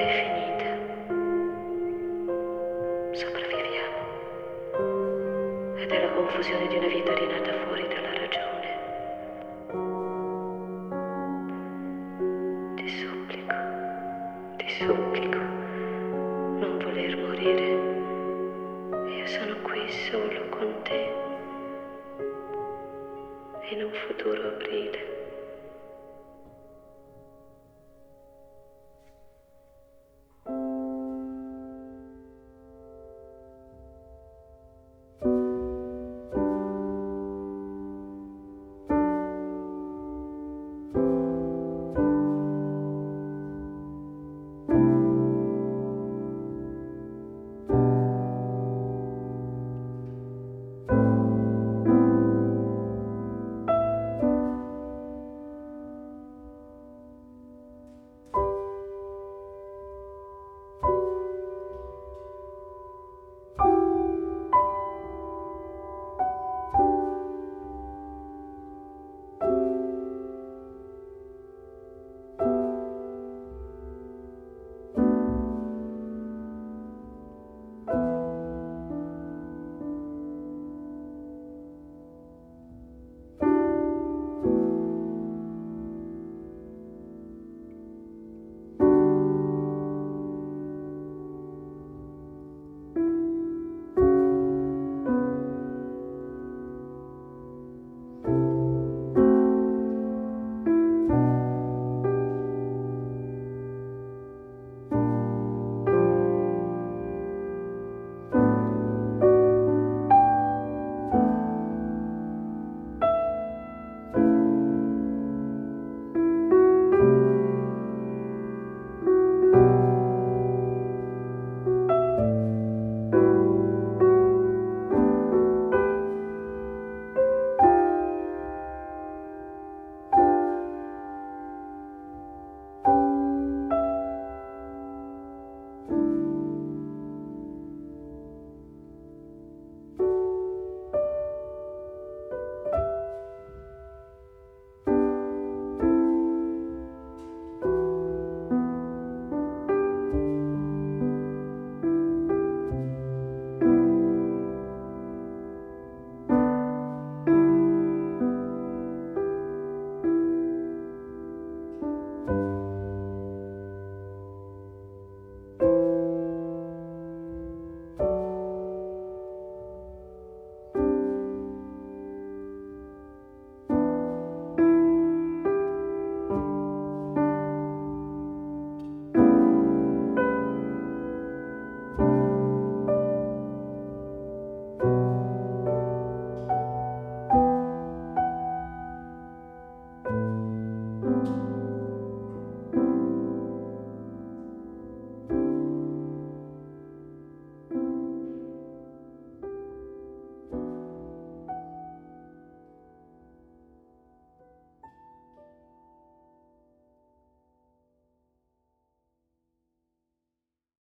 è finita. Sopravviviamo. Ed è la confusione di una vita rinata fuori dal